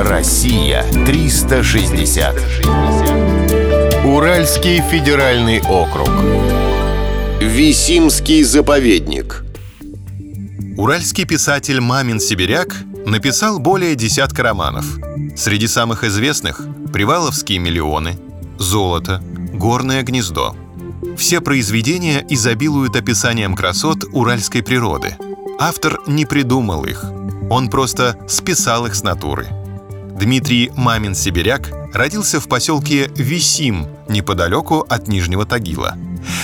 Россия 360. Уральский федеральный округ. Висимский заповедник. Уральский писатель Мамин Сибиряк написал более десятка романов. Среди самых известных «Приваловские миллионы», «Золото», «Горное гнездо». Все произведения изобилуют описанием красот уральской природы. Автор не придумал их, он просто списал их с натуры. Дмитрий Мамин-Сибиряк родился в поселке Висим, неподалеку от Нижнего Тагила.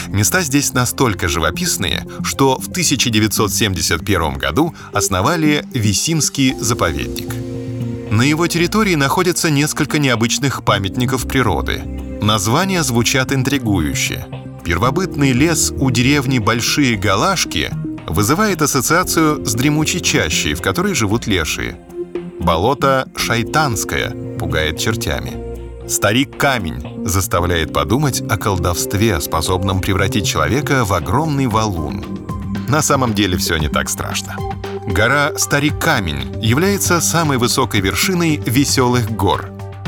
Места здесь настолько живописные, что в 1971 году основали Висимский заповедник. На его территории находятся несколько необычных памятников природы. Названия звучат интригующе. Первобытный лес у деревни Большие Галашки вызывает ассоциацию с дремучей чащей, в которой живут лешие. Болото Шайтанское пугает чертями. Старик Камень заставляет подумать о колдовстве, способном превратить человека в огромный валун. На самом деле все не так страшно. Гора Старик Камень является самой высокой вершиной веселых гор.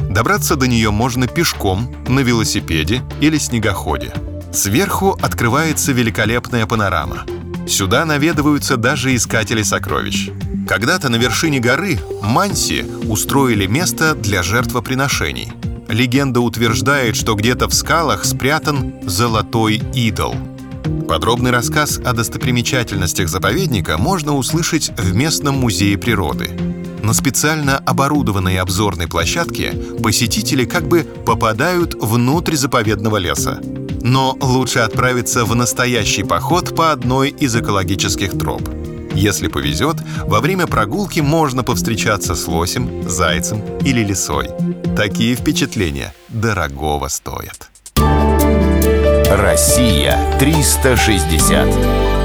Добраться до нее можно пешком, на велосипеде или снегоходе. Сверху открывается великолепная панорама. Сюда наведываются даже искатели сокровищ. Когда-то на вершине горы Манси устроили место для жертвоприношений. Легенда утверждает, что где-то в скалах спрятан золотой идол. Подробный рассказ о достопримечательностях заповедника можно услышать в местном музее природы. На специально оборудованной обзорной площадке посетители как бы попадают внутрь заповедного леса. Но лучше отправиться в настоящий поход по одной из экологических троп. Если повезет, во время прогулки можно повстречаться с лосем, зайцем или лисой. Такие впечатления дорогого стоят. Россия 360.